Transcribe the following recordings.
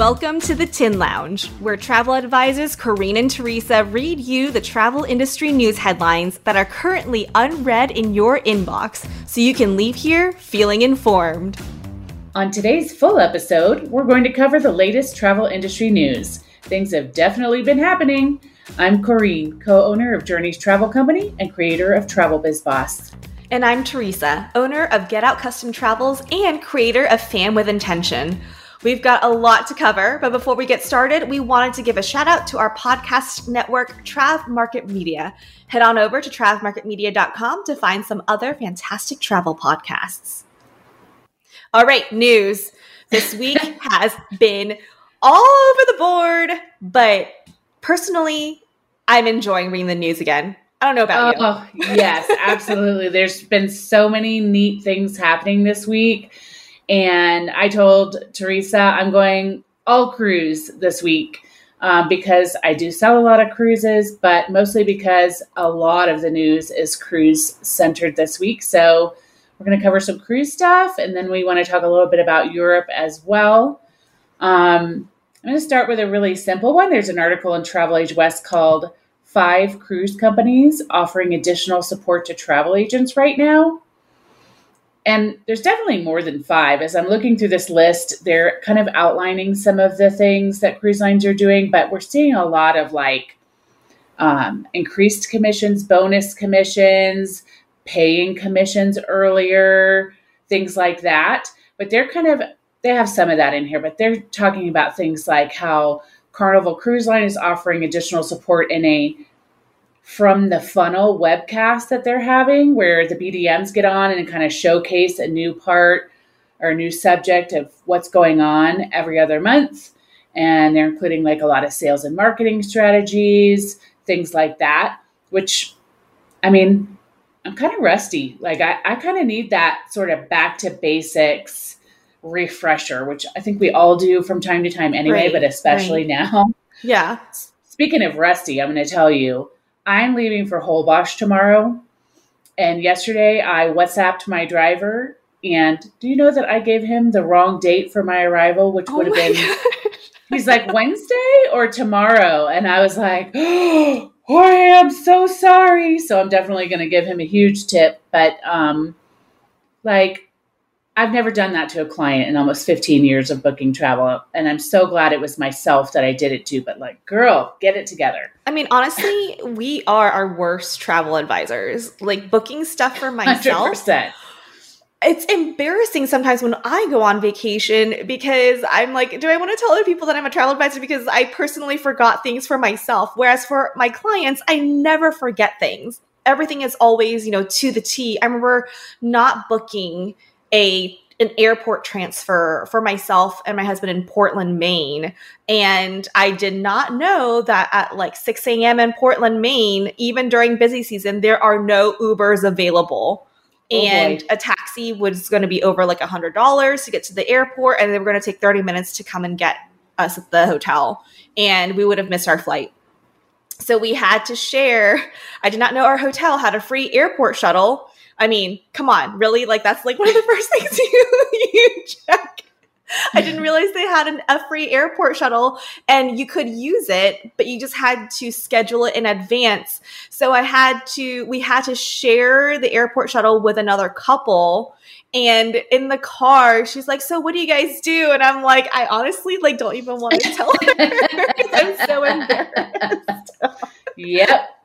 Welcome to the Tin Lounge, where travel advisors Corrine and Teresa read you the travel industry news headlines that are currently unread in your inbox so you can leave here feeling informed. On today's full episode, we're going to cover the latest travel industry news. Things have definitely been happening. I'm Corrine, co owner of Journeys Travel Company and creator of Travel Biz Boss. And I'm Teresa, owner of Get Out Custom Travels and creator of Fan with Intention. We've got a lot to cover, but before we get started, we wanted to give a shout out to our podcast network, Trav Market Media. Head on over to travmarketmedia.com to find some other fantastic travel podcasts. All right, news. This week has been all over the board, but personally, I'm enjoying reading the news again. I don't know about you. oh, you. yes, absolutely. There's been so many neat things happening this week. And I told Teresa I'm going all cruise this week um, because I do sell a lot of cruises, but mostly because a lot of the news is cruise centered this week. So we're going to cover some cruise stuff, and then we want to talk a little bit about Europe as well. Um, I'm going to start with a really simple one. There's an article in Travel Age West called Five Cruise Companies Offering Additional Support to Travel Agents Right Now. And there's definitely more than five. As I'm looking through this list, they're kind of outlining some of the things that cruise lines are doing, but we're seeing a lot of like um, increased commissions, bonus commissions, paying commissions earlier, things like that. But they're kind of, they have some of that in here, but they're talking about things like how Carnival Cruise Line is offering additional support in a from the funnel webcast that they're having where the BDMs get on and kind of showcase a new part or a new subject of what's going on every other month. And they're including like a lot of sales and marketing strategies, things like that, which I mean, I'm kind of rusty. Like I, I kind of need that sort of back to basics refresher, which I think we all do from time to time anyway, right, but especially right. now. Yeah. Speaking of rusty, I'm going to tell you, I'm leaving for Holbox tomorrow. And yesterday I WhatsApped my driver. And do you know that I gave him the wrong date for my arrival, which oh would have been, he's like, Wednesday or tomorrow? And I was like, oh, I am so sorry. So I'm definitely going to give him a huge tip. But, um, like, I've never done that to a client in almost 15 years of booking travel. And I'm so glad it was myself that I did it to. But, like, girl, get it together. I mean, honestly, we are our worst travel advisors. Like, booking stuff for myself. 100%. It's embarrassing sometimes when I go on vacation because I'm like, do I want to tell other people that I'm a travel advisor because I personally forgot things for myself? Whereas for my clients, I never forget things. Everything is always, you know, to the T. I remember not booking a an airport transfer for myself and my husband in Portland, Maine. And I did not know that at like 6 a.m. in Portland, Maine, even during busy season, there are no Ubers available. Oh and a taxi was going to be over like a hundred dollars to get to the airport, and they were going to take 30 minutes to come and get us at the hotel. And we would have missed our flight. So we had to share. I did not know our hotel had a free airport shuttle I mean, come on, really? Like that's like one of the first things you, you check. I didn't realize they had an, a free airport shuttle and you could use it, but you just had to schedule it in advance. So I had to, we had to share the airport shuttle with another couple. And in the car, she's like, So what do you guys do? And I'm like, I honestly like don't even want to tell her. I'm so embarrassed. yep.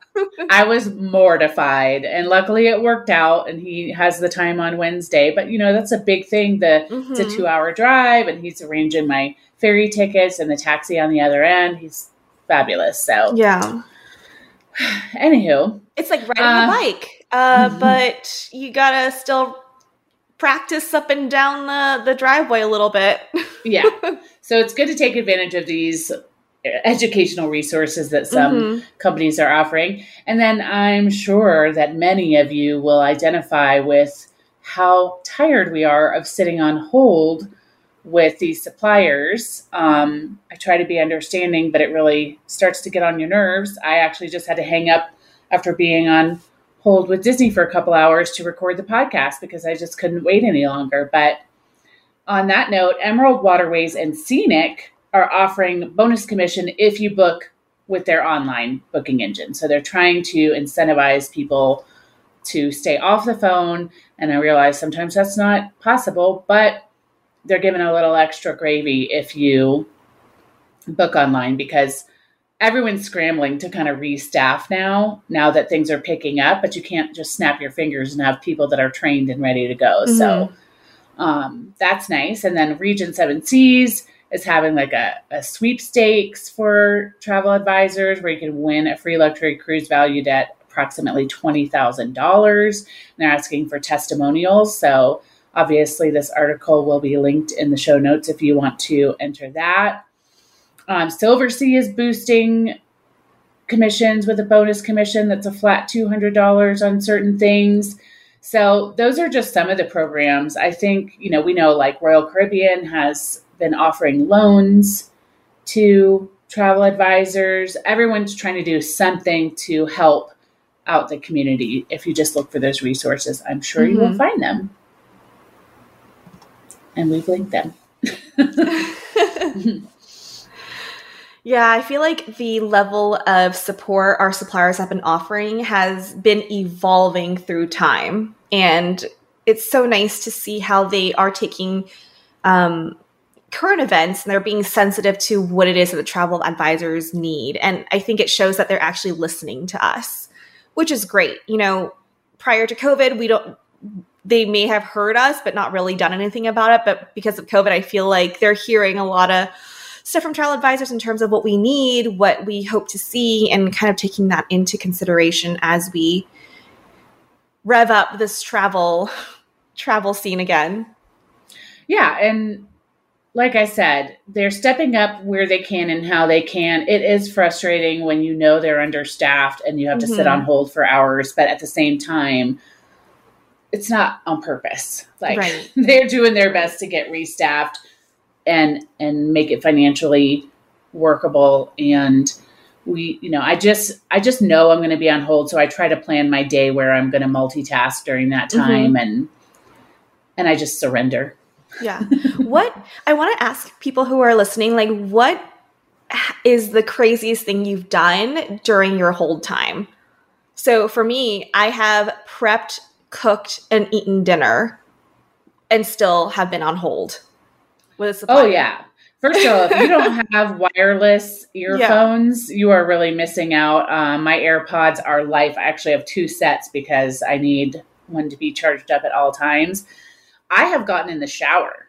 I was mortified. And luckily it worked out and he has the time on Wednesday. But you know, that's a big thing. The mm-hmm. it's a mm-hmm. two hour drive and he's arranging my ferry tickets and the taxi on the other end. He's fabulous. So Yeah. Anywho. It's like riding uh, a bike. Uh, mm-hmm. but you gotta still practice up and down the, the driveway a little bit. yeah. So it's good to take advantage of these educational resources that some mm-hmm. companies are offering. And then I'm sure that many of you will identify with how tired we are of sitting on hold with these suppliers. Um, I try to be understanding, but it really starts to get on your nerves. I actually just had to hang up after being on hold with Disney for a couple hours to record the podcast because I just couldn't wait any longer. But on that note, Emerald Waterways and Scenic are offering bonus commission if you book with their online booking engine. So they're trying to incentivize people to stay off the phone. And I realize sometimes that's not possible, but they're giving a little extra gravy if you book online because everyone's scrambling to kind of restaff now, now that things are picking up, but you can't just snap your fingers and have people that are trained and ready to go. Mm-hmm. So um, that's nice. And then Regent 7 Seas is having like a, a sweepstakes for travel advisors where you can win a free luxury cruise valued at approximately $20,000. They're asking for testimonials. So obviously, this article will be linked in the show notes if you want to enter that. Um, Silversea is boosting commissions with a bonus commission that's a flat $200 on certain things. So those are just some of the programs. I think, you know, we know like Royal Caribbean has been offering loans to travel advisors. Everyone's trying to do something to help out the community. If you just look for those resources, I'm sure mm-hmm. you will mm-hmm. find them. And we've linked them. yeah, I feel like the level of support our suppliers have been offering has been evolving through time. And it's so nice to see how they are taking um, current events and they're being sensitive to what it is that the travel advisors need. And I think it shows that they're actually listening to us, which is great. You know, prior to COVID, we don't, they may have heard us, but not really done anything about it. But because of COVID, I feel like they're hearing a lot of stuff from travel advisors in terms of what we need, what we hope to see, and kind of taking that into consideration as we rev up this travel travel scene again. Yeah, and like I said, they're stepping up where they can and how they can. It is frustrating when you know they're understaffed and you have to mm-hmm. sit on hold for hours, but at the same time, it's not on purpose. Like right. they're doing their best to get restaffed and and make it financially workable and we you know i just i just know i'm going to be on hold so i try to plan my day where i'm going to multitask during that mm-hmm. time mm-hmm. and and i just surrender yeah. what I want to ask people who are listening, like, what is the craziest thing you've done during your hold time? So for me, I have prepped, cooked, and eaten dinner and still have been on hold with a Oh, yeah. First of all, if you don't have wireless earphones, yeah. you are really missing out. Um, my AirPods are life. I actually have two sets because I need one to be charged up at all times. I have gotten in the shower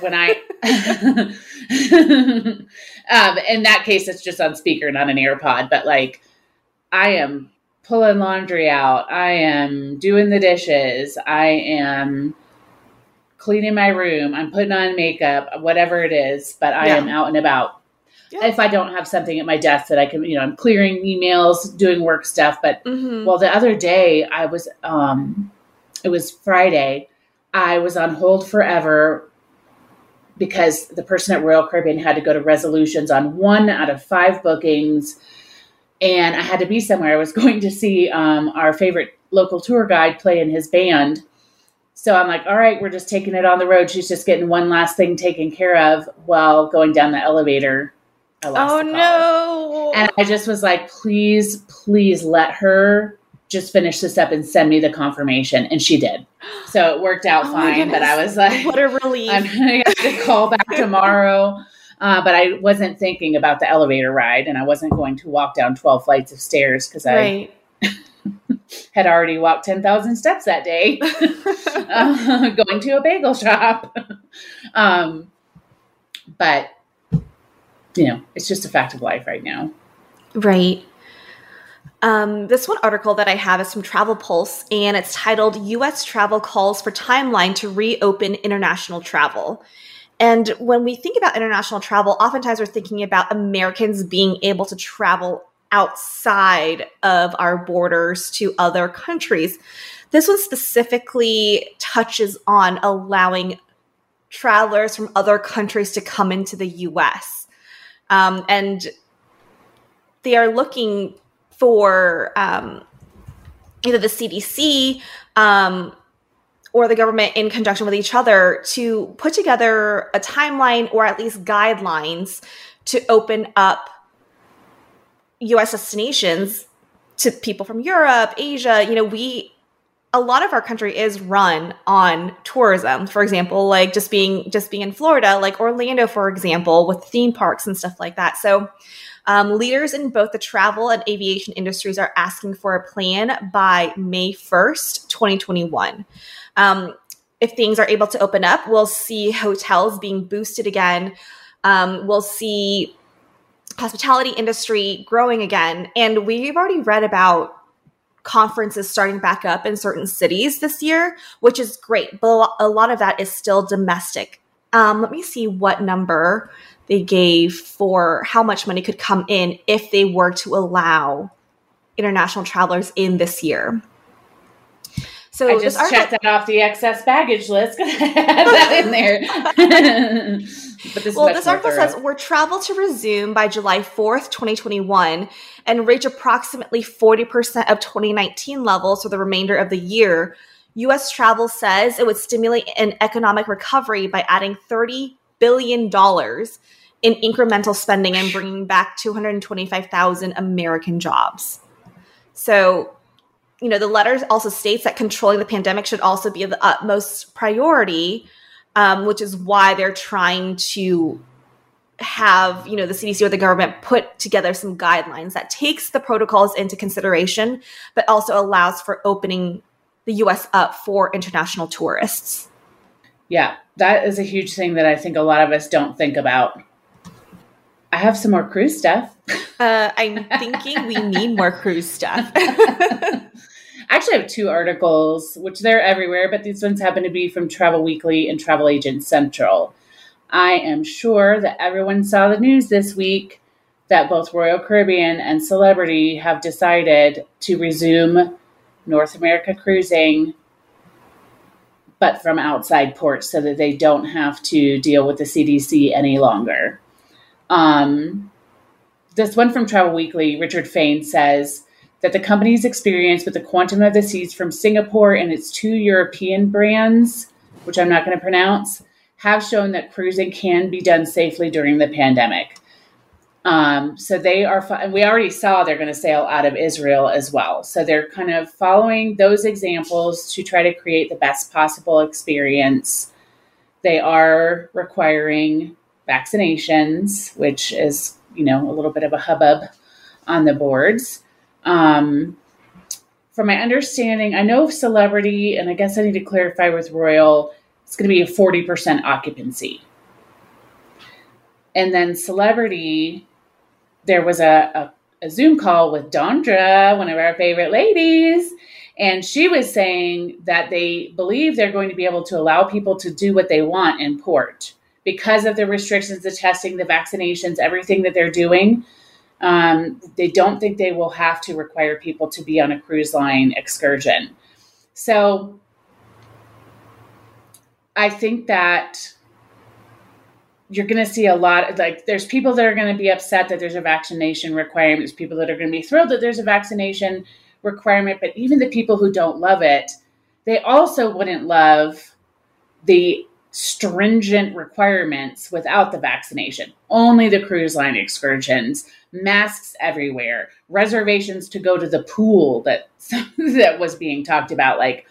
when I, um, in that case, it's just on speaker, not an AirPod, but like I am pulling laundry out. I am doing the dishes. I am cleaning my room. I'm putting on makeup, whatever it is, but I yeah. am out and about. Yeah. If I don't have something at my desk that I can, you know, I'm clearing emails, doing work stuff. But mm-hmm. well, the other day I was, um, it was Friday. I was on hold forever because the person at Royal Caribbean had to go to resolutions on one out of five bookings. And I had to be somewhere. I was going to see um, our favorite local tour guide play in his band. So I'm like, all right, we're just taking it on the road. She's just getting one last thing taken care of while going down the elevator. oh, no. And I just was like, please, please let her just finish this up and send me the confirmation. And she did. So it worked out oh fine. But I was like, what a relief. I'm going to have to call back tomorrow. Uh, but I wasn't thinking about the elevator ride and I wasn't going to walk down 12 flights of stairs because I had already walked 10,000 steps that day uh, going to a bagel shop. um, but, you know, it's just a fact of life right now. Right. Um, this one article that I have is from Travel Pulse, and it's titled U.S. Travel Calls for Timeline to Reopen International Travel. And when we think about international travel, oftentimes we're thinking about Americans being able to travel outside of our borders to other countries. This one specifically touches on allowing travelers from other countries to come into the US. Um, and they are looking for um, either the CDC um, or the government in conjunction with each other to put together a timeline or at least guidelines to open up US destinations to people from Europe, Asia. You know, we a lot of our country is run on tourism. For example, like just being just being in Florida, like Orlando, for example, with theme parks and stuff like that. So um, leaders in both the travel and aviation industries are asking for a plan by May 1st, 2021. Um, if things are able to open up, we'll see hotels being boosted again. Um, we'll see hospitality industry growing again. And we've already read about conferences starting back up in certain cities this year, which is great. But a lot of that is still domestic. Um, let me see what number they gave for how much money could come in if they were to allow international travelers in this year. So I just checked that off the excess baggage list. Add that in there. but this well, this article says we're travel to resume by July 4th, 2021, and reach approximately 40% of 2019 levels for the remainder of the year. U.S. travel says it would stimulate an economic recovery by adding $30 billion in incremental spending and bringing back 225,000 American jobs. So you know, the letter also states that controlling the pandemic should also be of the utmost priority, um, which is why they're trying to have you know the CDC or the government put together some guidelines that takes the protocols into consideration, but also allows for opening the U.S. up for international tourists. Yeah, that is a huge thing that I think a lot of us don't think about. I have some more cruise stuff. Uh, I'm thinking we need more cruise stuff. I actually have two articles, which they're everywhere, but these ones happen to be from Travel Weekly and Travel Agent Central. I am sure that everyone saw the news this week that both Royal Caribbean and Celebrity have decided to resume North America cruising, but from outside ports so that they don't have to deal with the CDC any longer. Um, this one from Travel Weekly, Richard Fain says, that the company's experience with the Quantum of the Seas from Singapore and its two European brands, which I'm not going to pronounce, have shown that cruising can be done safely during the pandemic. Um, so they are, and we already saw they're going to sail out of Israel as well. So they're kind of following those examples to try to create the best possible experience. They are requiring vaccinations, which is, you know, a little bit of a hubbub on the boards. Um, from my understanding, I know celebrity, and I guess I need to clarify with Royal, it's going to be a 40% occupancy. And then celebrity, there was a, a, a Zoom call with Dondra, one of our favorite ladies, and she was saying that they believe they're going to be able to allow people to do what they want in port because of the restrictions, the testing, the vaccinations, everything that they're doing. Um, they don't think they will have to require people to be on a cruise line excursion. So I think that you're going to see a lot like there's people that are going to be upset that there's a vaccination requirement there's people that are going to be thrilled that there's a vaccination requirement but even the people who don't love it they also wouldn't love the stringent requirements without the vaccination only the cruise line excursions masks everywhere, reservations to go to the pool that that was being talked about. Like,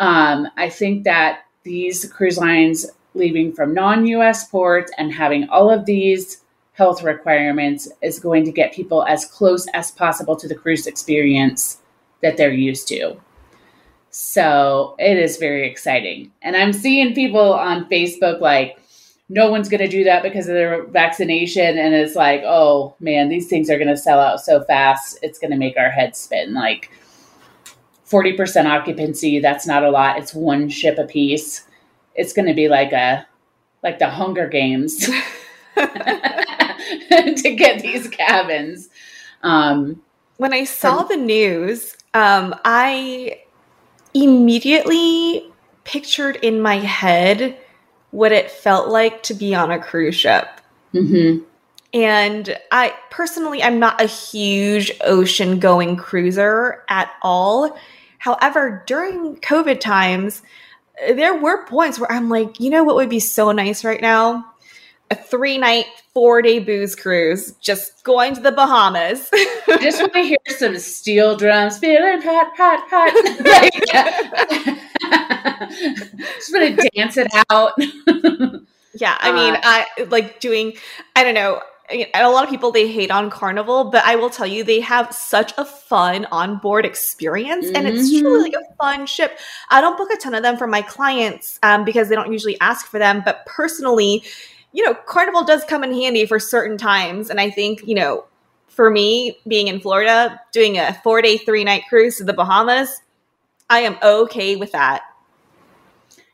um, I think that these cruise lines leaving from non-U.S. ports and having all of these health requirements is going to get people as close as possible to the cruise experience that they're used to. So it is very exciting. And I'm seeing people on Facebook like, no one's going to do that because of their vaccination. And it's like, oh man, these things are going to sell out so fast. It's going to make our heads spin. Like 40% occupancy, that's not a lot. It's one ship a piece. It's going to be like a, like the Hunger Games to get these cabins. Um, when I saw from- the news, um, I immediately pictured in my head what it felt like to be on a cruise ship. Mm-hmm. And I personally, I'm not a huge ocean going cruiser at all. However, during COVID times, there were points where I'm like, you know what would be so nice right now? A three night, four day booze cruise, just going to the Bahamas. I just want to hear some steel drums, feeling hot, hot, hot. just want to dance it out. yeah, I mean, uh, I like doing, I don't know, a lot of people they hate on carnival but i will tell you they have such a fun onboard experience and it's truly mm-hmm. like a fun ship i don't book a ton of them for my clients um, because they don't usually ask for them but personally you know carnival does come in handy for certain times and i think you know for me being in florida doing a four day three night cruise to the bahamas i am okay with that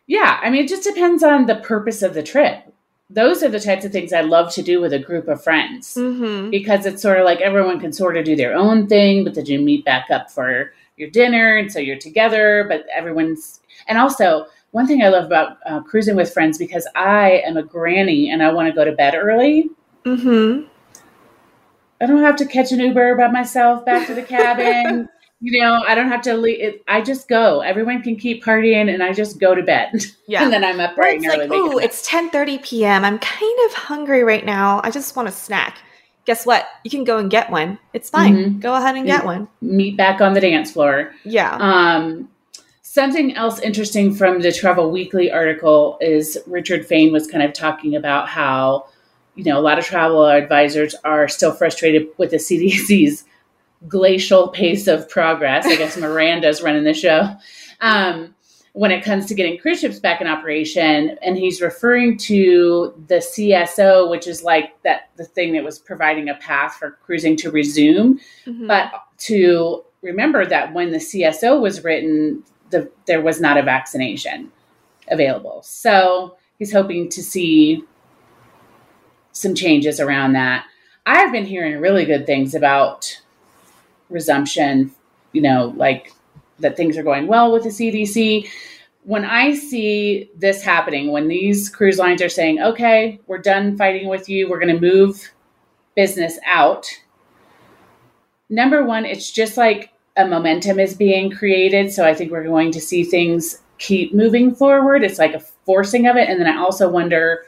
yeah i mean it just depends on the purpose of the trip those are the types of things I love to do with a group of friends mm-hmm. because it's sort of like everyone can sort of do their own thing, but then you meet back up for your dinner, and so you're together. But everyone's and also one thing I love about uh, cruising with friends because I am a granny and I want to go to bed early. Mm-hmm. I don't have to catch an Uber by myself back to the cabin. you know, I don't have to leave. It, I just go. Everyone can keep partying, and I just go to bed. Yeah, and then I'm up right It's like, oh, it's 10:30 p.m. I'm kind of hungry right now. I just want a snack. Guess what? You can go and get one. It's fine. Mm-hmm. Go ahead and get one. Meet back on the dance floor. Yeah. Um, something else interesting from the Travel Weekly article is Richard Fain was kind of talking about how you know a lot of travel advisors are still frustrated with the CDC's glacial pace of progress. I guess Miranda's running the show. Um, when it comes to getting cruise ships back in operation, and he's referring to the CSO, which is like that the thing that was providing a path for cruising to resume. Mm-hmm. But to remember that when the CSO was written, the, there was not a vaccination available. So he's hoping to see some changes around that. I've been hearing really good things about resumption, you know, like that things are going well with the CDC. When I see this happening, when these cruise lines are saying, okay, we're done fighting with you, we're going to move business out, number one, it's just like a momentum is being created. So I think we're going to see things keep moving forward. It's like a forcing of it. And then I also wonder,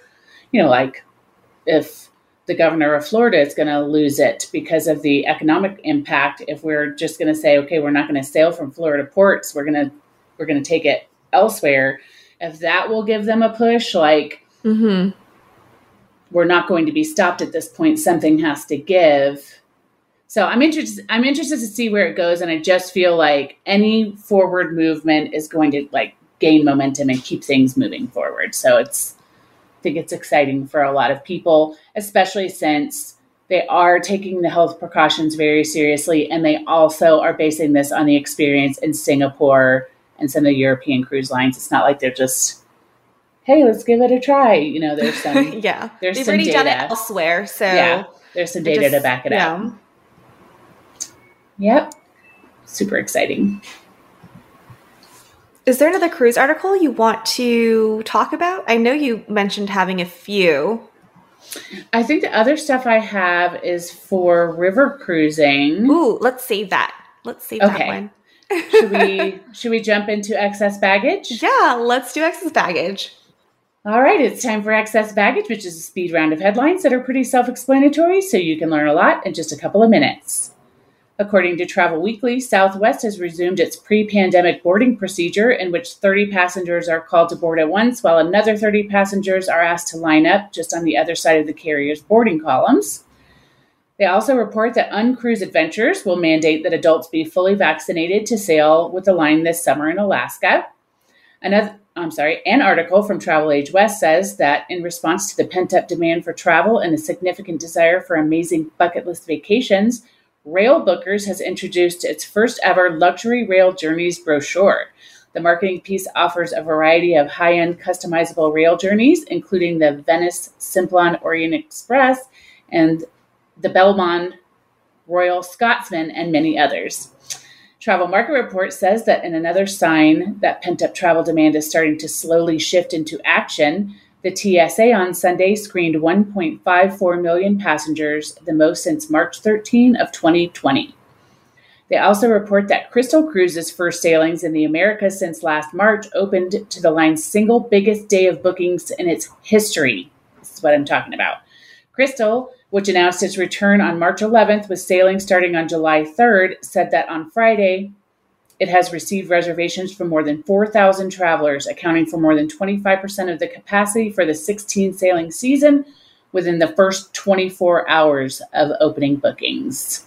you know, like if the governor of Florida is going to lose it because of the economic impact. If we're just going to say, okay, we're not going to sail from Florida ports, we're going to we're going to take it elsewhere. If that will give them a push, like mm-hmm. we're not going to be stopped at this point. Something has to give. So I'm interested. I'm interested to see where it goes, and I just feel like any forward movement is going to like gain momentum and keep things moving forward. So it's I think it's exciting for a lot of people, especially since they are taking the health precautions very seriously and they also are basing this on the experience in Singapore and some of the European cruise lines. It's not like they're just, hey, let's give it a try. You know, there's some yeah, there's they've already data. done it elsewhere, so yeah, there's some data just, to back it yeah. up. Yep, super exciting. Is there another cruise article you want to talk about? I know you mentioned having a few. I think the other stuff I have is for river cruising. Ooh, let's save that. Let's save okay. that one. should we should we jump into excess baggage? Yeah, let's do excess baggage. All right, it's time for excess baggage, which is a speed round of headlines that are pretty self-explanatory, so you can learn a lot in just a couple of minutes. According to Travel Weekly, Southwest has resumed its pre pandemic boarding procedure in which 30 passengers are called to board at once, while another 30 passengers are asked to line up just on the other side of the carrier's boarding columns. They also report that Uncruise Adventures will mandate that adults be fully vaccinated to sail with the line this summer in Alaska. Another, I'm sorry, an article from Travel Age West says that in response to the pent up demand for travel and the significant desire for amazing bucket list vacations, Railbookers has introduced its first ever luxury rail journeys brochure. The marketing piece offers a variety of high end customizable rail journeys, including the Venice Simplon Orient Express and the Belmond Royal Scotsman, and many others. Travel Market Report says that in another sign that pent up travel demand is starting to slowly shift into action, the TSA on Sunday screened 1.54 million passengers, the most since March 13 of 2020. They also report that Crystal Cruises' first sailings in the Americas since last March opened to the line's single biggest day of bookings in its history. This is what I'm talking about. Crystal, which announced its return on March 11th with sailing starting on July 3rd, said that on Friday it has received reservations from more than 4,000 travelers, accounting for more than 25% of the capacity for the 16 sailing season within the first 24 hours of opening bookings.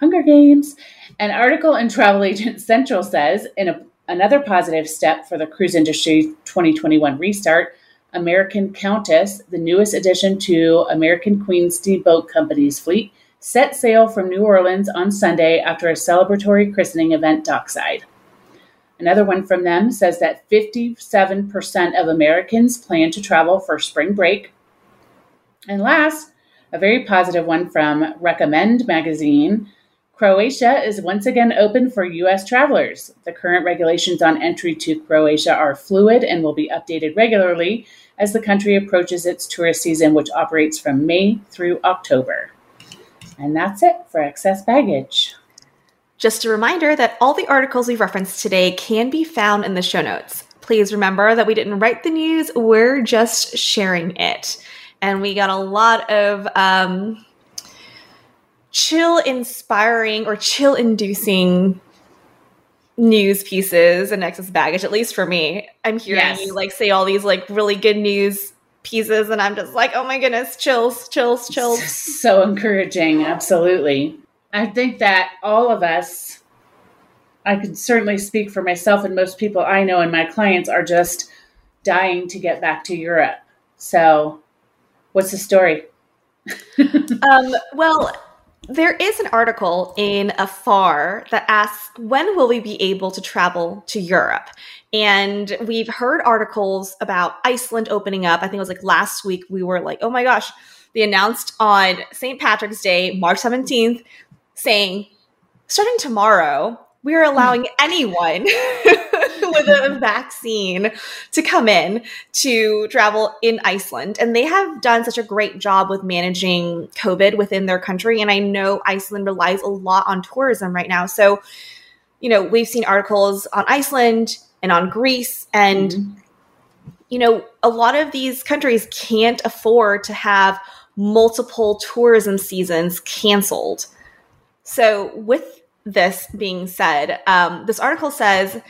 Hunger Games. An article in Travel Agent Central says, in a, another positive step for the cruise industry 2021 restart, American Countess, the newest addition to American Queen Steamboat Company's fleet, set sail from New Orleans on Sunday after a celebratory christening event dockside. Another one from them says that 57% of Americans plan to travel for spring break. And last, a very positive one from Recommend magazine Croatia is once again open for U.S. travelers. The current regulations on entry to Croatia are fluid and will be updated regularly as the country approaches its tourist season, which operates from May through October. And that's it for excess baggage. Just a reminder that all the articles we referenced today can be found in the show notes. Please remember that we didn't write the news, we're just sharing it. And we got a lot of um, chill inspiring or chill inducing news pieces and excess baggage at least for me i'm hearing yes. you like say all these like really good news pieces and i'm just like oh my goodness chills chills chills. so encouraging absolutely. I think that all of us i can certainly speak for myself and most people i know and my clients are just dying to get back to europe. So what's the story? Um, well there is an article in Afar that asks, when will we be able to travel to Europe? And we've heard articles about Iceland opening up. I think it was like last week, we were like, oh my gosh, they announced on St. Patrick's Day, March 17th, saying, starting tomorrow, we are allowing anyone with a vaccine to come in to travel in Iceland. And they have done such a great job with managing COVID within their country. And I know Iceland relies a lot on tourism right now. So, you know, we've seen articles on Iceland and on Greece and mm-hmm. you know, a lot of these countries can't afford to have multiple tourism seasons canceled. So, with this being said, um, this article says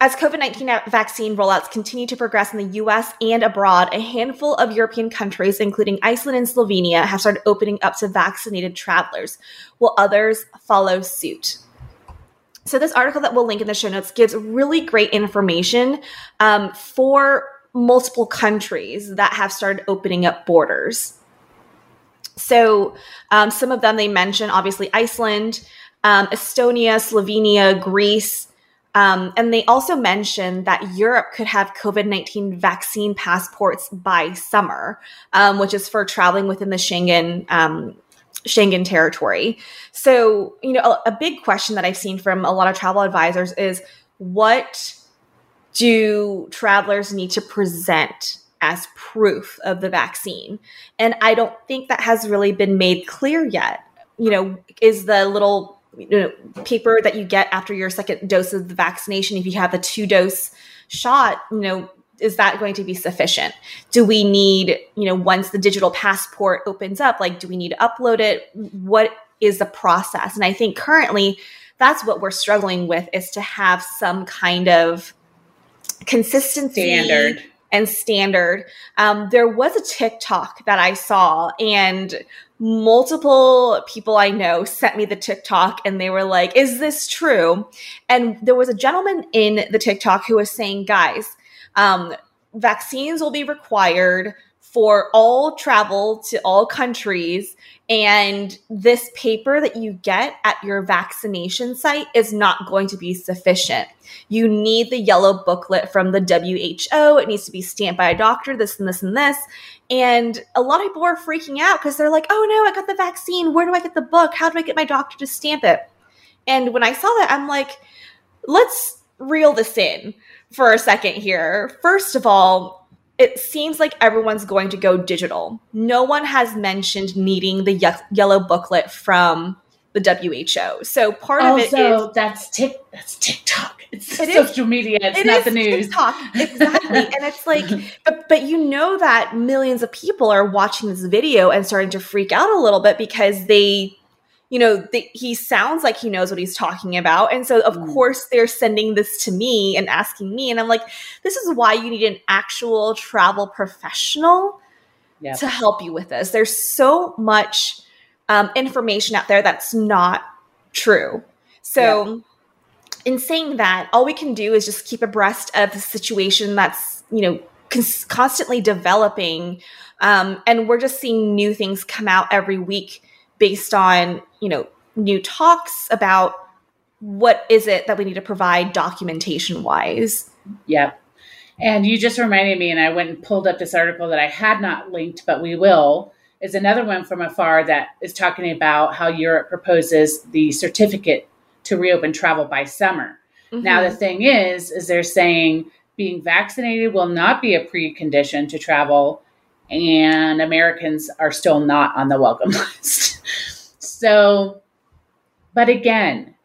as COVID 19 vaccine rollouts continue to progress in the US and abroad, a handful of European countries, including Iceland and Slovenia, have started opening up to vaccinated travelers, while others follow suit. So, this article that we'll link in the show notes gives really great information um, for multiple countries that have started opening up borders. So, um, some of them they mention obviously Iceland, um, Estonia, Slovenia, Greece. Um, and they also mentioned that Europe could have COVID 19 vaccine passports by summer, um, which is for traveling within the Schengen. Schengen territory. So, you know, a, a big question that I've seen from a lot of travel advisors is what do travelers need to present as proof of the vaccine? And I don't think that has really been made clear yet. You know, is the little you know, paper that you get after your second dose of the vaccination, if you have a two dose shot, you know, is that going to be sufficient? Do we need, you know, once the digital passport opens up, like, do we need to upload it? What is the process? And I think currently that's what we're struggling with is to have some kind of consistency standard and standard. Um, there was a TikTok that I saw, and multiple people I know sent me the TikTok and they were like, Is this true? And there was a gentleman in the TikTok who was saying, Guys, um, vaccines will be required for all travel to all countries. And this paper that you get at your vaccination site is not going to be sufficient. You need the yellow booklet from the WHO. It needs to be stamped by a doctor, this and this and this. And a lot of people are freaking out because they're like, oh no, I got the vaccine. Where do I get the book? How do I get my doctor to stamp it? And when I saw that, I'm like, let's reel this in for a second here. First of all, it seems like everyone's going to go digital. No one has mentioned needing the ye- yellow booklet from the WHO. So part also, of it is that's tick that's TikTok. It's it social is, media. It's it not the news. TikTok. Exactly. and it's like, but but you know that millions of people are watching this video and starting to freak out a little bit because they you know, the, he sounds like he knows what he's talking about. And so, of mm. course, they're sending this to me and asking me. And I'm like, this is why you need an actual travel professional to help you with this. There's so much um, information out there that's not true. So, in saying that, all we can do is just keep abreast of the situation that's, you know, cons- constantly developing. Um, and we're just seeing new things come out every week based on you know new talks about what is it that we need to provide documentation wise yep and you just reminded me and i went and pulled up this article that i had not linked but we will is another one from afar that is talking about how europe proposes the certificate to reopen travel by summer mm-hmm. now the thing is is they're saying being vaccinated will not be a precondition to travel and Americans are still not on the welcome list. So, but again,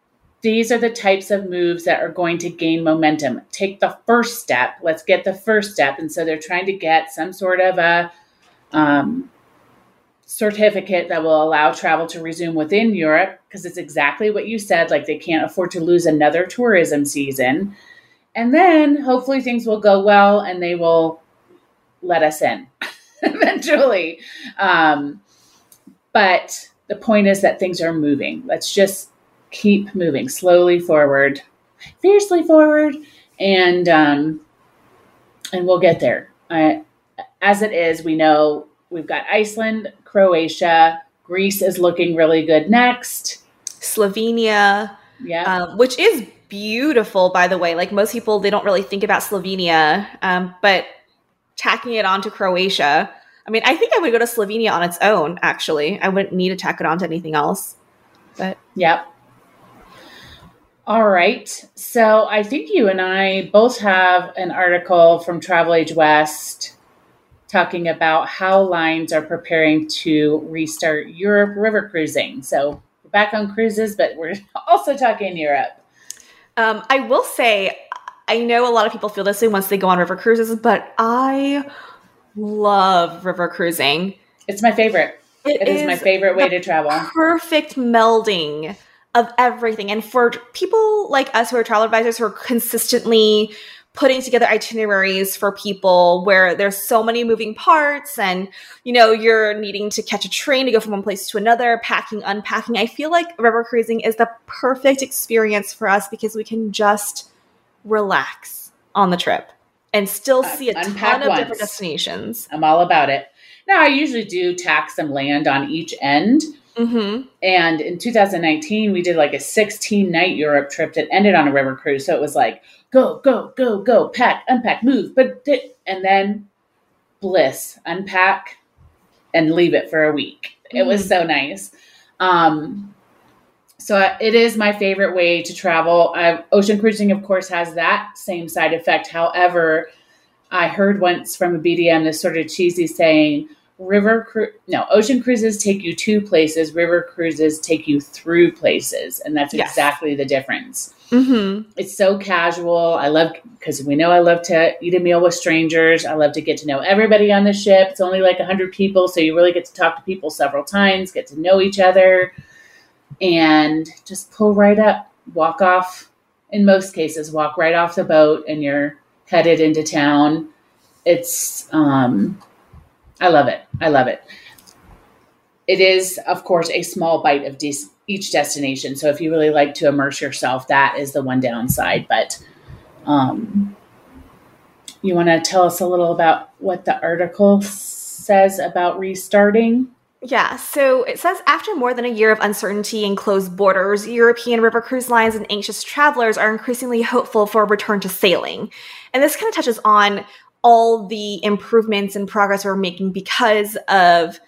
these are the types of moves that are going to gain momentum. Take the first step. Let's get the first step. And so they're trying to get some sort of a um, certificate that will allow travel to resume within Europe because it's exactly what you said. Like they can't afford to lose another tourism season. And then hopefully things will go well and they will let us in. eventually. Um, but the point is that things are moving. Let's just keep moving slowly forward, fiercely forward, and um, and we'll get there. as it is, we know we've got Iceland, Croatia, Greece is looking really good next. Slovenia, yeah, um, which is beautiful, by the way. Like most people, they don't really think about Slovenia, um, but tacking it onto Croatia. I mean, I think I would go to Slovenia on its own, actually. I wouldn't need to tack it onto anything else. But Yep. All right. So I think you and I both have an article from Travel Age West talking about how lines are preparing to restart Europe river cruising. So we're back on cruises, but we're also talking Europe. Um, I will say I know a lot of people feel this way once they go on river cruises, but I love river cruising. It's my favorite. it, it is, is, my favorite way to travel. Perfect melding of everything. And for people like us who are travel advisors who are consistently putting together itineraries for people where there's so many moving parts and you know you're needing to catch a train to go from one place to another packing unpacking i feel like river cruising is the perfect experience for us because we can just relax on the trip and still see a ton of once. different destinations. I'm all about it. Now, I usually do tack some land on each end. Mm-hmm. And in 2019, we did like a 16 night Europe trip that ended on a river cruise. So it was like, go, go, go, go, pack, unpack, move, but and then bliss, unpack, and leave it for a week. Mm-hmm. It was mm-hmm. so nice. Um, so it is my favorite way to travel. ocean cruising, of course, has that same side effect. However, I heard once from a BDM this sort of cheesy saying, river cru- no ocean cruises take you to places river cruises take you through places and that's yes. exactly the difference mm-hmm. it's so casual i love because we know i love to eat a meal with strangers i love to get to know everybody on the ship it's only like 100 people so you really get to talk to people several times get to know each other and just pull right up, walk off. In most cases, walk right off the boat and you're headed into town. It's, um, I love it. I love it. It is, of course, a small bite of de- each destination. So if you really like to immerse yourself, that is the one downside. But um, you want to tell us a little about what the article says about restarting? Yeah, so it says after more than a year of uncertainty and closed borders, European river cruise lines and anxious travelers are increasingly hopeful for a return to sailing. And this kind of touches on all the improvements and progress we're making because of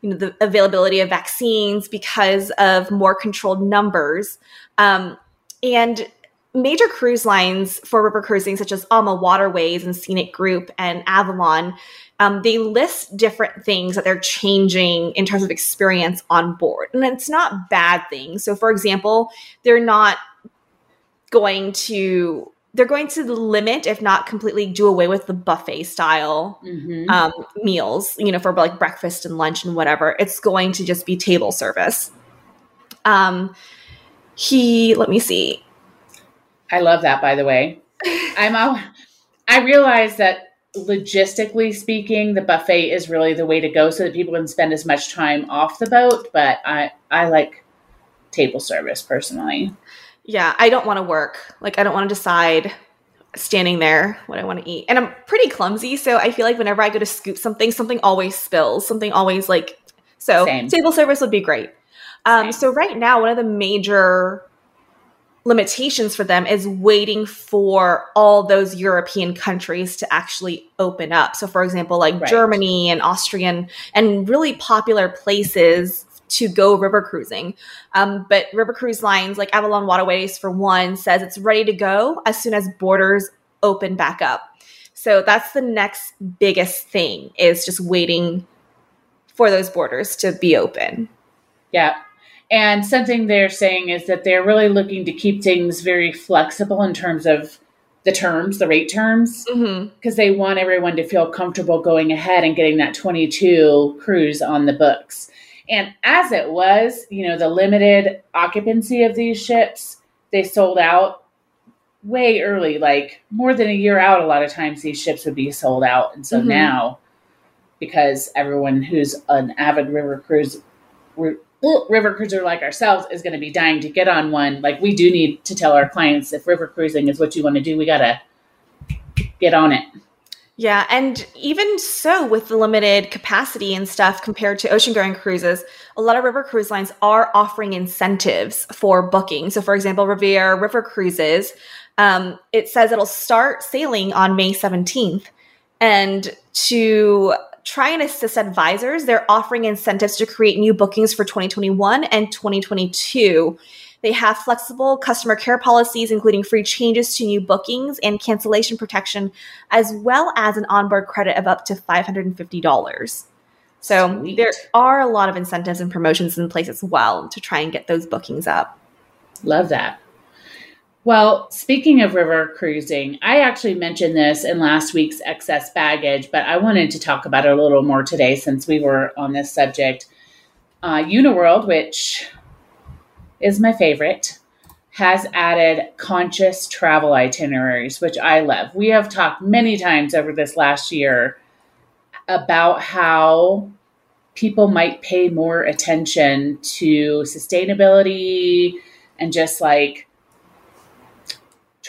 you know the availability of vaccines, because of more controlled numbers. Um, and major cruise lines for river cruising, such as AmaWaterways and Scenic Group and Avalon, um, they list different things that they're changing in terms of experience on board. And it's not bad things. So, for example, they're not going to they're going to limit, if not completely do away with the buffet style mm-hmm. um, meals, you know, for like breakfast and lunch and whatever. It's going to just be table service. Um, he, let me see. I love that, by the way. I'm, all, I realize that logistically speaking, the buffet is really the way to go so that people can spend as much time off the boat. But I, I like table service personally. Yeah, I don't want to work. Like, I don't want to decide standing there what I want to eat. And I'm pretty clumsy, so I feel like whenever I go to scoop something, something always spills. Something always like so. Same. Table service would be great. Um, so right now, one of the major limitations for them is waiting for all those European countries to actually open up. So, for example, like right. Germany and Austrian and really popular places to go river cruising. Um, but river cruise lines like Avalon Waterways, for one, says it's ready to go as soon as borders open back up. So that's the next biggest thing is just waiting for those borders to be open. Yeah. And something they're saying is that they're really looking to keep things very flexible in terms of the terms, the rate terms, because mm-hmm. they want everyone to feel comfortable going ahead and getting that 22 cruise on the books. And as it was, you know, the limited occupancy of these ships, they sold out way early, like more than a year out. A lot of times these ships would be sold out. And so mm-hmm. now, because everyone who's an avid river cruise, river cruiser like ourselves is going to be dying to get on one, like we do need to tell our clients if river cruising is what you want to do, we got to get on it. Yeah, and even so, with the limited capacity and stuff compared to ocean going cruises, a lot of river cruise lines are offering incentives for booking. So, for example, Riviera River Cruises, um, it says it'll start sailing on May 17th. And to try and assist advisors, they're offering incentives to create new bookings for 2021 and 2022. They have flexible customer care policies, including free changes to new bookings and cancellation protection, as well as an onboard credit of up to $550. So Sweet. there are a lot of incentives and promotions in place as well to try and get those bookings up. Love that. Well, speaking of river cruising, I actually mentioned this in last week's excess baggage, but I wanted to talk about it a little more today since we were on this subject. Uh, Uniworld, which is my favorite, has added conscious travel itineraries, which I love. We have talked many times over this last year about how people might pay more attention to sustainability and just like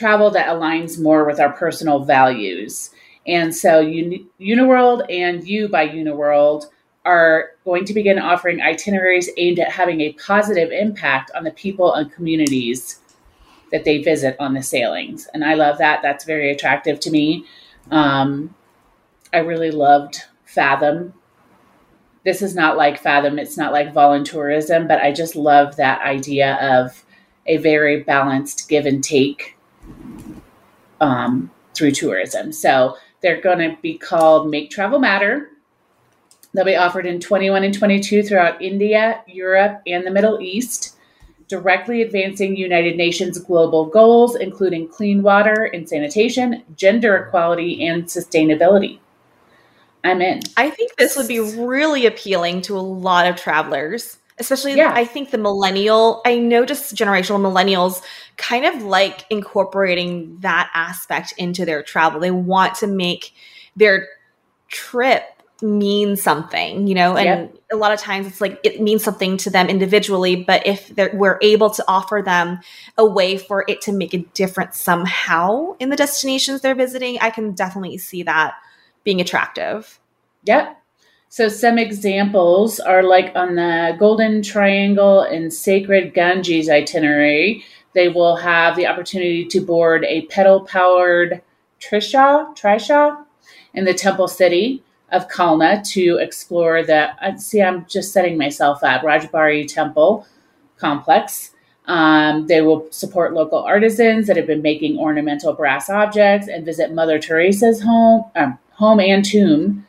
travel that aligns more with our personal values. And so Uni- Uniworld and You by Uniworld are going to begin offering itineraries aimed at having a positive impact on the people and communities that they visit on the sailings. And I love that. That's very attractive to me. Um, I really loved Fathom. This is not like Fathom, it's not like voluntourism, but I just love that idea of a very balanced give and take um, through tourism. So they're going to be called Make Travel Matter They'll be offered in 21 and 22 throughout India, Europe, and the Middle East, directly advancing United Nations global goals, including clean water and sanitation, gender equality, and sustainability. I'm in. I think this would be really appealing to a lot of travelers, especially yeah. I think the millennial, I know just generational millennials kind of like incorporating that aspect into their travel. They want to make their trip mean something, you know, and yep. a lot of times it's like it means something to them individually, but if we're able to offer them a way for it to make a difference somehow in the destinations they're visiting, I can definitely see that being attractive. Yep. So some examples are like on the Golden Triangle and Sacred Ganges itinerary, they will have the opportunity to board a pedal powered trishaw, trishaw in the temple city of Kalna to explore the, uh, see, I'm just setting myself up, Rajbari Temple complex. Um, they will support local artisans that have been making ornamental brass objects and visit Mother Teresa's home, um, home and tomb.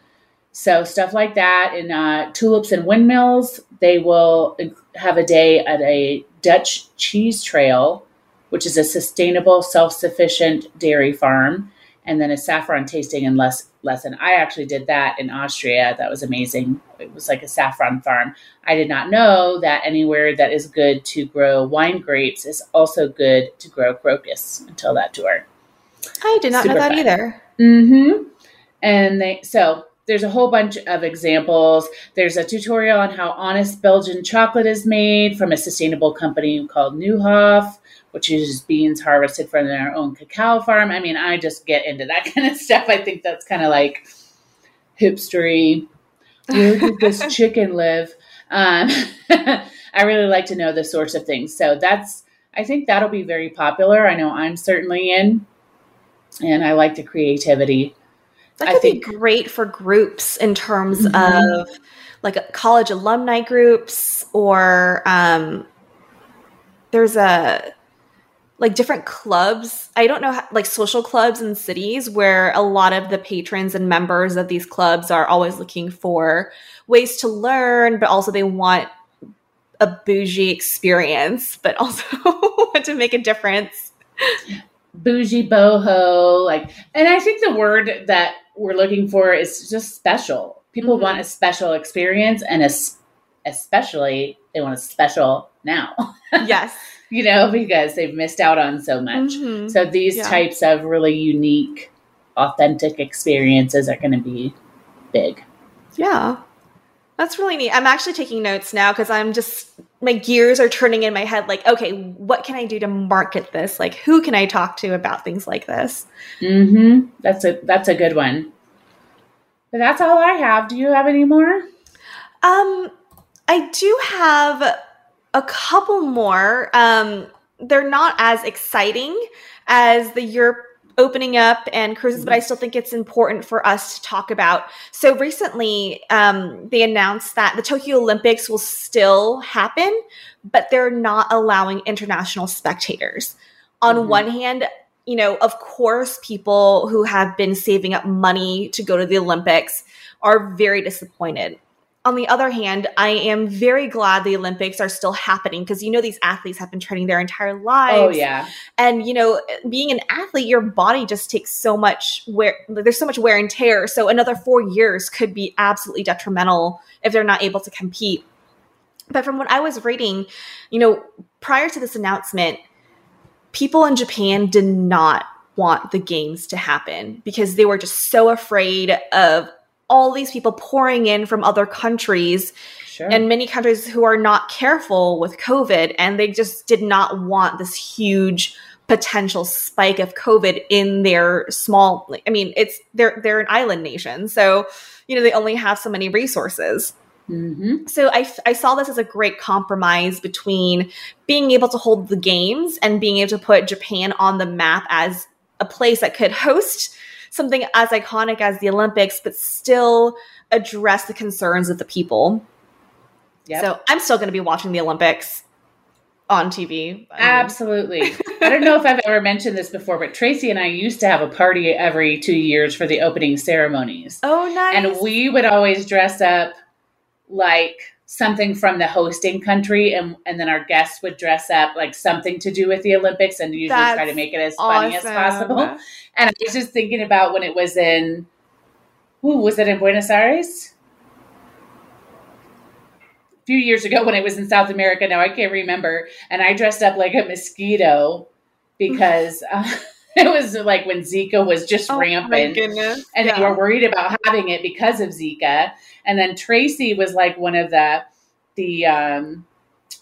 So stuff like that. In uh, tulips and windmills, they will have a day at a Dutch cheese trail, which is a sustainable, self-sufficient dairy farm, and then a saffron tasting and less lesson. I actually did that in Austria. That was amazing. It was like a saffron farm. I did not know that anywhere that is good to grow wine grapes is also good to grow crocus until that tour. I did not Super know that fun. either. Mm-hmm. And they so there's a whole bunch of examples. There's a tutorial on how honest Belgian chocolate is made from a sustainable company called Nieuwhof which uses beans harvested from their own cacao farm. I mean, I just get into that kind of stuff. I think that's kind of like hipstery. Where did this chicken live? Um, I really like to know the sorts of things. So that's, I think that'll be very popular. I know I'm certainly in, and I like the creativity. That could I think, be great for groups in terms mm-hmm. of like college alumni groups or um, there's a like different clubs. I don't know, how, like social clubs in cities where a lot of the patrons and members of these clubs are always looking for ways to learn, but also they want a bougie experience, but also want to make a difference. Bougie boho, like, and I think the word that we're looking for is just special. People mm-hmm. want a special experience, and especially they want a special now. yes you know, because they've missed out on so much. Mm-hmm. So these yeah. types of really unique, authentic experiences are going to be big. Yeah. That's really neat. I'm actually taking notes now because I'm just my gears are turning in my head like, okay, what can I do to market this? Like who can I talk to about things like this? Mhm. That's a that's a good one. But that's all I have. Do you have any more? Um I do have a couple more. Um, they're not as exciting as the Europe opening up and cruises, but I still think it's important for us to talk about. So recently, um, they announced that the Tokyo Olympics will still happen, but they're not allowing international spectators. On mm-hmm. one hand, you know, of course, people who have been saving up money to go to the Olympics are very disappointed on the other hand, I am very glad the Olympics are still happening because you know these athletes have been training their entire oh, lives. Oh yeah. And you know, being an athlete, your body just takes so much wear there's so much wear and tear. So another 4 years could be absolutely detrimental if they're not able to compete. But from what I was reading, you know, prior to this announcement, people in Japan did not want the games to happen because they were just so afraid of all these people pouring in from other countries sure. and many countries who are not careful with COVID. And they just did not want this huge potential spike of COVID in their small, I mean, it's, they're, they're an island nation. So, you know, they only have so many resources. Mm-hmm. So I, I saw this as a great compromise between being able to hold the games and being able to put Japan on the map as a place that could host something as iconic as the Olympics, but still address the concerns of the people. Yep. So I'm still going to be watching the Olympics on TV. Absolutely. I don't know if I've ever mentioned this before, but Tracy and I used to have a party every two years for the opening ceremonies. Oh, nice. And we would always dress up like something from the hosting country and and then our guests would dress up like something to do with the Olympics and usually That's try to make it as funny as possible. And I was just thinking about when it was in who was it in Buenos Aires? A few years ago when it was in South America, now I can't remember. And I dressed up like a mosquito because uh, it was like when Zika was just oh, rampant. And yeah. they were worried about having it because of Zika. And then Tracy was like one of the the um,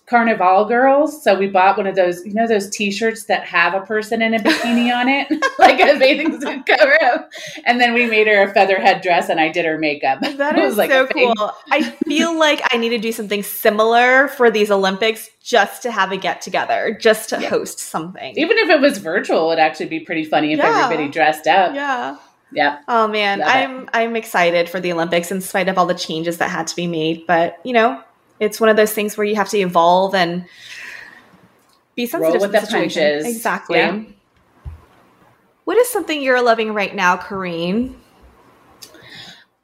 Carnival girls. So we bought one of those, you know, those T-shirts that have a person in a bikini on it, like a bathing suit cover up. And then we made her a feather head dress, and I did her makeup. That is like so cool. I feel like I need to do something similar for these Olympics, just to have a get together, just to yeah. host something. Even if it was virtual, it'd actually be pretty funny if yeah. everybody dressed up. Yeah. Yeah. Oh man, Love I'm it. I'm excited for the Olympics in spite of all the changes that had to be made. But you know, it's one of those things where you have to evolve and be sensitive with the, the punches. Exactly. Yeah. What is something you're loving right now, Corrine?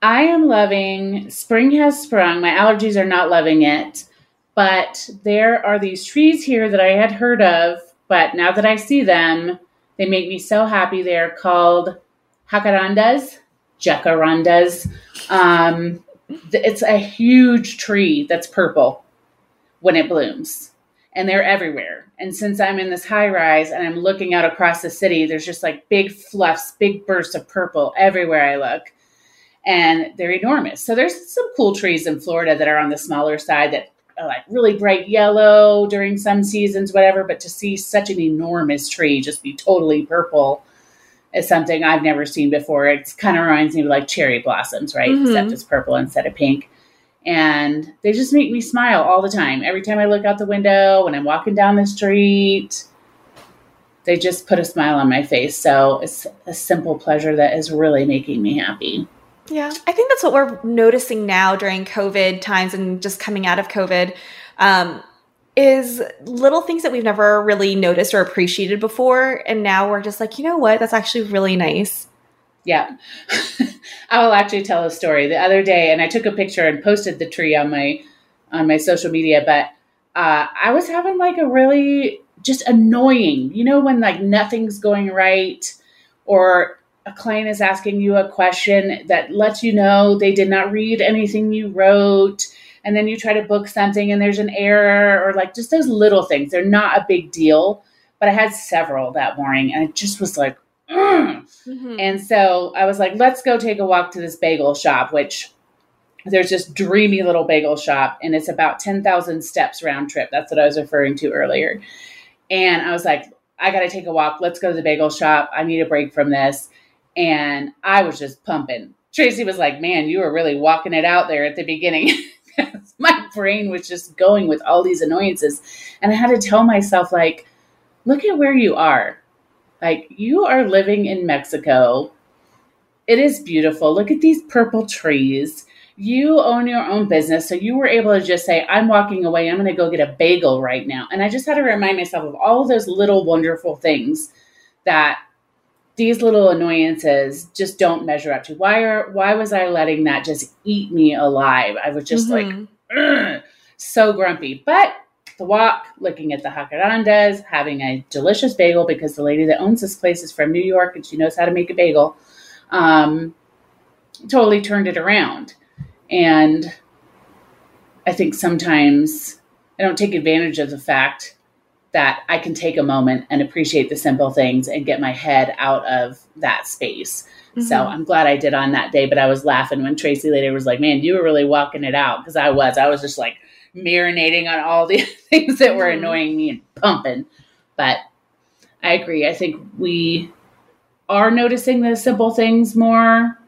I am loving spring has sprung. My allergies are not loving it, but there are these trees here that I had heard of, but now that I see them, they make me so happy. They're called jacarandas, jacarandas. Um, it's a huge tree that's purple when it blooms, and they're everywhere. And since I'm in this high rise and I'm looking out across the city, there's just like big fluffs, big bursts of purple everywhere I look. And they're enormous. So there's some cool trees in Florida that are on the smaller side that are like really bright yellow during some seasons, whatever. But to see such an enormous tree just be totally purple is something I've never seen before. It kind of reminds me of like cherry blossoms, right? Mm-hmm. Except it's purple instead of pink and they just make me smile all the time. Every time I look out the window, when I'm walking down the street, they just put a smile on my face. So it's a simple pleasure that is really making me happy. Yeah, I think that's what we're noticing now during COVID times and just coming out of COVID. Um, is little things that we've never really noticed or appreciated before. And now we're just like, you know what? That's actually really nice. Yeah. I will actually tell a story. The other day, and I took a picture and posted the tree on my on my social media, but uh, I was having like a really just annoying, you know, when like nothing's going right or a client is asking you a question that lets you know they did not read anything you wrote and then you try to book something and there's an error or like just those little things they're not a big deal but i had several that morning and it just was like Mm-hmm. And so I was like, let's go take a walk to this bagel shop, which there's this dreamy little bagel shop, and it's about 10,000 steps round trip. That's what I was referring to earlier. And I was like, I got to take a walk. Let's go to the bagel shop. I need a break from this. And I was just pumping. Tracy was like, man, you were really walking it out there at the beginning. My brain was just going with all these annoyances. And I had to tell myself, like, look at where you are like, you are living in Mexico. It is beautiful. Look at these purple trees. You own your own business. So you were able to just say, I'm walking away. I'm going to go get a bagel right now. And I just had to remind myself of all those little wonderful things that these little annoyances just don't measure up to. Why are why was I letting that just eat me alive? I was just mm-hmm. like so grumpy. But the walk, looking at the jacarandas, having a delicious bagel because the lady that owns this place is from New York and she knows how to make a bagel. Um, totally turned it around. And I think sometimes I don't take advantage of the fact that I can take a moment and appreciate the simple things and get my head out of that space. Mm-hmm. So I'm glad I did on that day, but I was laughing when Tracy later was like, man, you were really walking it out because I was. I was just like, marinating on all the things that were mm-hmm. annoying me and pumping. But I agree. I think we are noticing the simple things more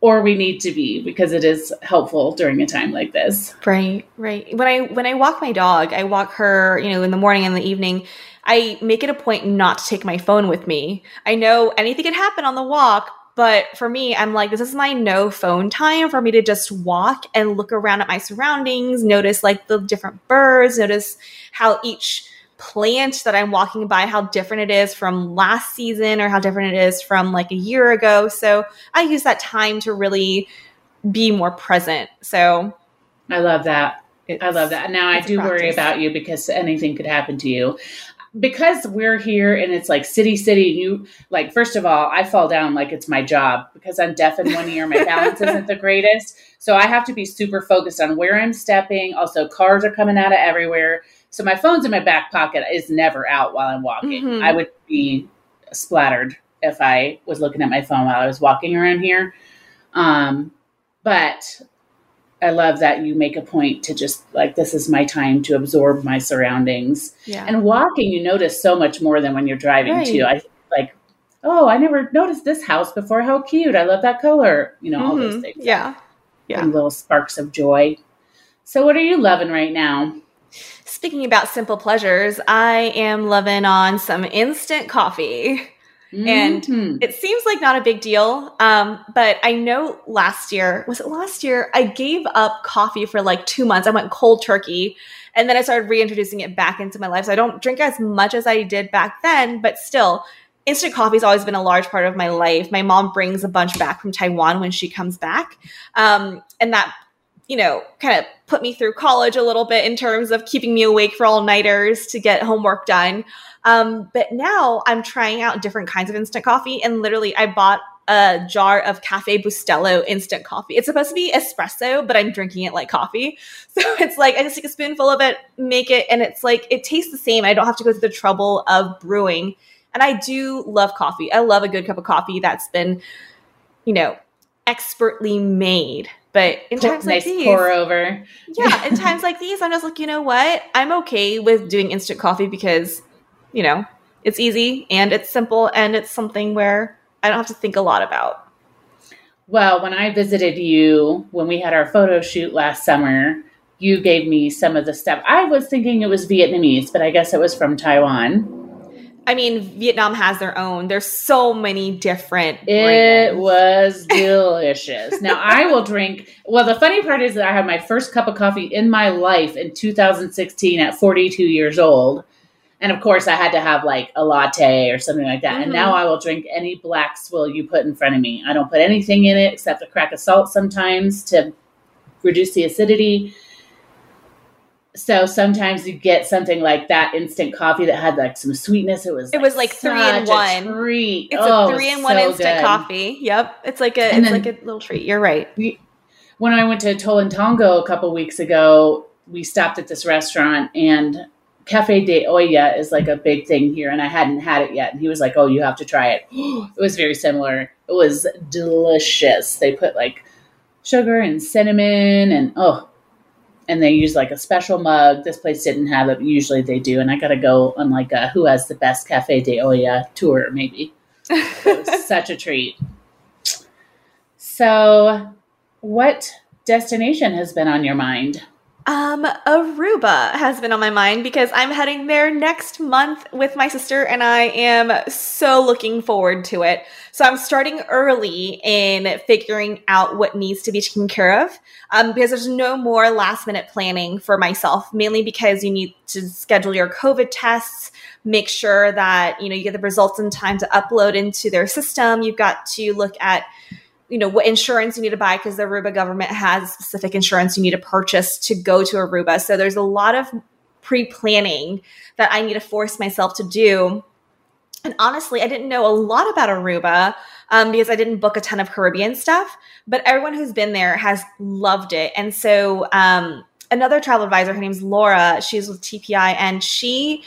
or we need to be because it is helpful during a time like this. Right, right. When I when I walk my dog, I walk her, you know, in the morning and the evening. I make it a point not to take my phone with me. I know anything can happen on the walk, but for me, I'm like, this is my no phone time for me to just walk and look around at my surroundings, notice like the different birds, notice how each plant that I'm walking by, how different it is from last season or how different it is from like a year ago. So I use that time to really be more present. So I love that. I love that. Now I do worry about you because anything could happen to you because we're here and it's like city city and you like first of all i fall down like it's my job because i'm deaf in one ear my balance isn't the greatest so i have to be super focused on where i'm stepping also cars are coming out of everywhere so my phone's in my back pocket is never out while i'm walking mm-hmm. i would be splattered if i was looking at my phone while i was walking around here um, but I love that you make a point to just like this is my time to absorb my surroundings. Yeah. And walking, you notice so much more than when you're driving right. too. I like, oh, I never noticed this house before. How cute! I love that color. You know, mm-hmm. all those mm-hmm. things. Yeah, yeah. And little sparks of joy. So, what are you loving right now? Speaking about simple pleasures, I am loving on some instant coffee. Mm-hmm. And it seems like not a big deal. Um, but I know last year, was it last year? I gave up coffee for like two months. I went cold turkey. And then I started reintroducing it back into my life. So I don't drink as much as I did back then, but still, instant coffee has always been a large part of my life. My mom brings a bunch back from Taiwan when she comes back. Um, and that, you know, kind of put me through college a little bit in terms of keeping me awake for all nighters to get homework done. Um, but now I'm trying out different kinds of instant coffee. And literally, I bought a jar of Cafe Bustelo instant coffee. It's supposed to be espresso, but I'm drinking it like coffee. So it's like I just take a spoonful of it, make it, and it's like it tastes the same. I don't have to go through the trouble of brewing. And I do love coffee. I love a good cup of coffee that's been, you know, expertly made. But in times nice like these, pour over. Yeah, in times like these, I'm just like, you know what? I'm okay with doing instant coffee because, you know, it's easy and it's simple and it's something where I don't have to think a lot about. Well, when I visited you when we had our photo shoot last summer, you gave me some of the stuff. I was thinking it was Vietnamese, but I guess it was from Taiwan. I mean, Vietnam has their own. There's so many different. It was delicious. now I will drink. Well, the funny part is that I had my first cup of coffee in my life in 2016 at 42 years old, and of course I had to have like a latte or something like that. Mm-hmm. And now I will drink any black swill you put in front of me. I don't put anything in it except a crack of salt sometimes to reduce the acidity so sometimes you get something like that instant coffee that had like some sweetness. It was it was like three in one. Treat. It's oh, a three in one so instant good. coffee. Yep, it's like a and it's like a little treat. You're right. We, when I went to Tolantongo a couple weeks ago, we stopped at this restaurant and Cafe de Olla is like a big thing here, and I hadn't had it yet. And he was like, "Oh, you have to try it." it was very similar. It was delicious. They put like sugar and cinnamon, and oh, and they use like a special mug. This place didn't have it. Usually they do. And I got to go on like a who has the best Cafe de Olla tour, maybe. such a treat. So, what destination has been on your mind? Um, Aruba has been on my mind because I'm heading there next month with my sister, and I am so looking forward to it. So I'm starting early in figuring out what needs to be taken care of um, because there's no more last minute planning for myself, mainly because you need to schedule your COVID tests, make sure that you know you get the results in time to upload into their system. You've got to look at you know what insurance you need to buy because the Aruba government has specific insurance you need to purchase to go to Aruba. So there's a lot of pre-planning that I need to force myself to do. And honestly, I didn't know a lot about Aruba um, because I didn't book a ton of Caribbean stuff. But everyone who's been there has loved it. And so um, another travel advisor, her name's Laura. She's with TPI, and she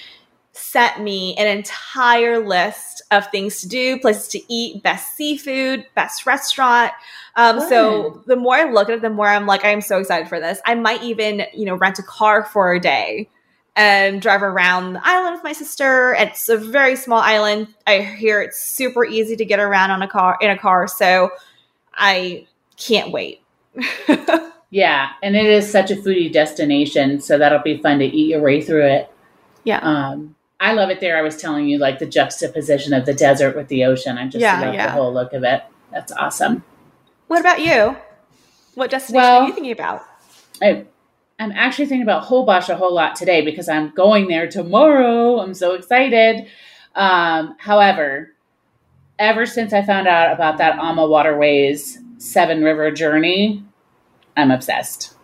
sent me an entire list of things to do, places to eat, best seafood, best restaurant. Um, so the more I look at it, the more I'm like, I'm so excited for this. I might even, you know, rent a car for a day and drive around the island with my sister. It's a very small island. I hear it's super easy to get around on a car in a car, so I can't wait. yeah, and it is such a foodie destination, so that'll be fun to eat your way through it. Yeah. Um, I love it there. I was telling you, like the juxtaposition of the desert with the ocean. I just yeah, love yeah. the whole look of it. That's awesome. What about you? What destination well, are you thinking about? I, I'm actually thinking about Holbox a whole lot today because I'm going there tomorrow. I'm so excited. Um, however, ever since I found out about that AmaWaterways Seven River journey, I'm obsessed.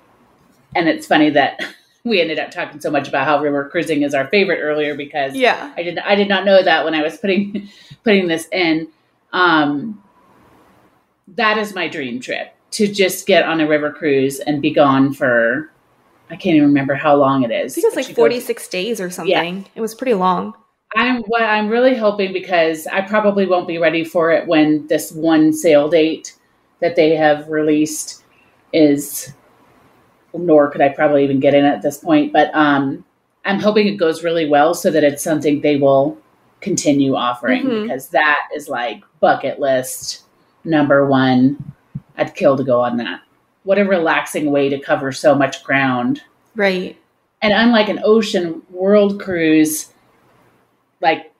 And it's funny that we ended up talking so much about how river cruising is our favorite earlier because yeah, I did I did not know that when I was putting putting this in. Um, that is my dream trip to just get on a river cruise and be gone for I can't even remember how long it is. I think it's like 46 days or something. Yeah. It was pretty long. I'm what I'm really hoping because I probably won't be ready for it when this one sale date that they have released is nor could I probably even get in at this point. But um, I'm hoping it goes really well so that it's something they will continue offering mm-hmm. because that is like bucket list number one. I'd kill to go on that. What a relaxing way to cover so much ground. Right. And unlike an ocean world cruise, like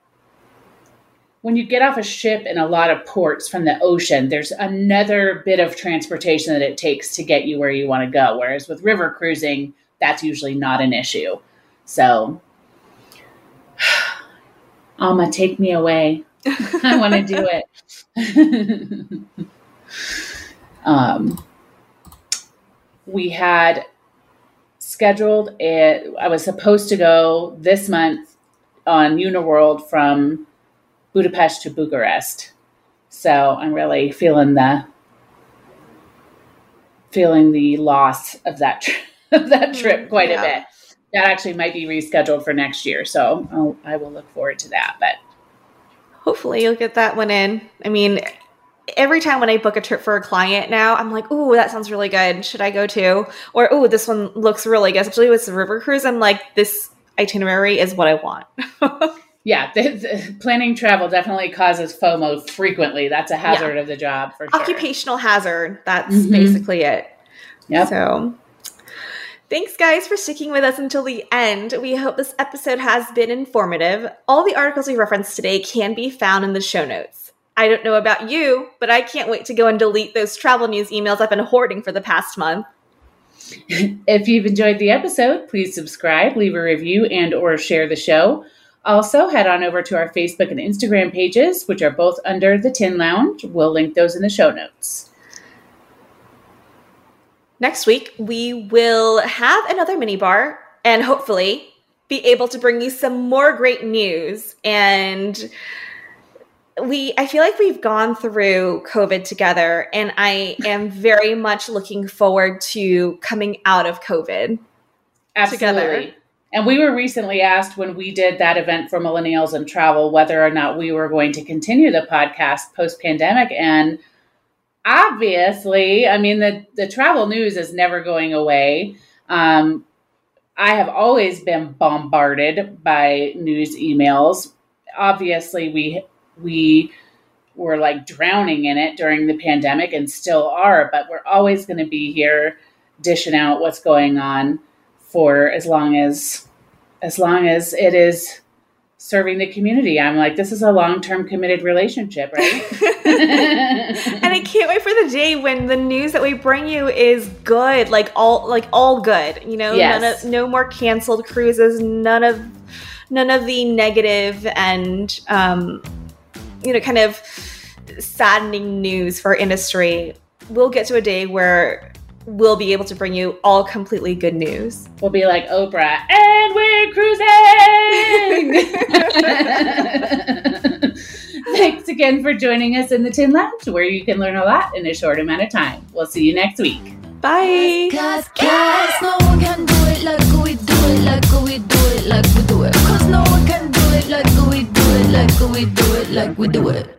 when you get off a ship in a lot of ports from the ocean, there's another bit of transportation that it takes to get you where you want to go. Whereas with river cruising, that's usually not an issue. So, Alma, take me away. I want to do it. um, we had scheduled it. I was supposed to go this month on Uniworld from Budapest to Bucharest. So I'm really feeling the feeling the loss of that tri- of that mm, trip quite yeah. a bit. That actually might be rescheduled for next year, so I'll, I will look forward to that. But hopefully, you'll get that one in. I mean, every time when I book a trip for a client now, I'm like, "Ooh, that sounds really good. Should I go too?" Or, "Ooh, this one looks really good." Especially with the river cruise, I'm like, "This itinerary is what I want." yeah, the, the planning travel definitely causes FOMO frequently. That's a hazard yeah. of the job for sure. Occupational hazard. That's mm-hmm. basically it. Yeah. So Thanks, guys, for sticking with us until the end. We hope this episode has been informative. All the articles we referenced today can be found in the show notes. I don't know about you, but I can't wait to go and delete those travel news emails I've been hoarding for the past month. if you've enjoyed the episode, please subscribe, leave a review, and or share the show. Also, head on over to our Facebook and Instagram pages, which are both under the Tin Lounge. We'll link those in the show notes. Next week, we will have another mini bar and hopefully be able to bring you some more great news. And we, I feel like we've gone through COVID together, and I am very much looking forward to coming out of COVID Absolutely. together. And we were recently asked when we did that event for millennials and travel whether or not we were going to continue the podcast post pandemic. And obviously, I mean, the, the travel news is never going away. Um, I have always been bombarded by news emails. Obviously, we we were like drowning in it during the pandemic and still are, but we're always going to be here dishing out what's going on for as long as as long as it is serving the community. I'm like, this is a long term committed relationship, right? and I can't wait for the day when the news that we bring you is good, like all like all good. You know, yes. none of, no more canceled cruises, none of none of the negative and um, you know, kind of saddening news for industry. We'll get to a day where we'll be able to bring you all completely good news. We'll be like Oprah, and we're cruising! Thanks again for joining us in the Tin Lounge, where you can learn a lot in a short amount of time. We'll see you next week. Bye. Cause, cause no one can do it like we do it, like we do it, like we do it. Cause no one can do it like we do it, like we do it, like we do it.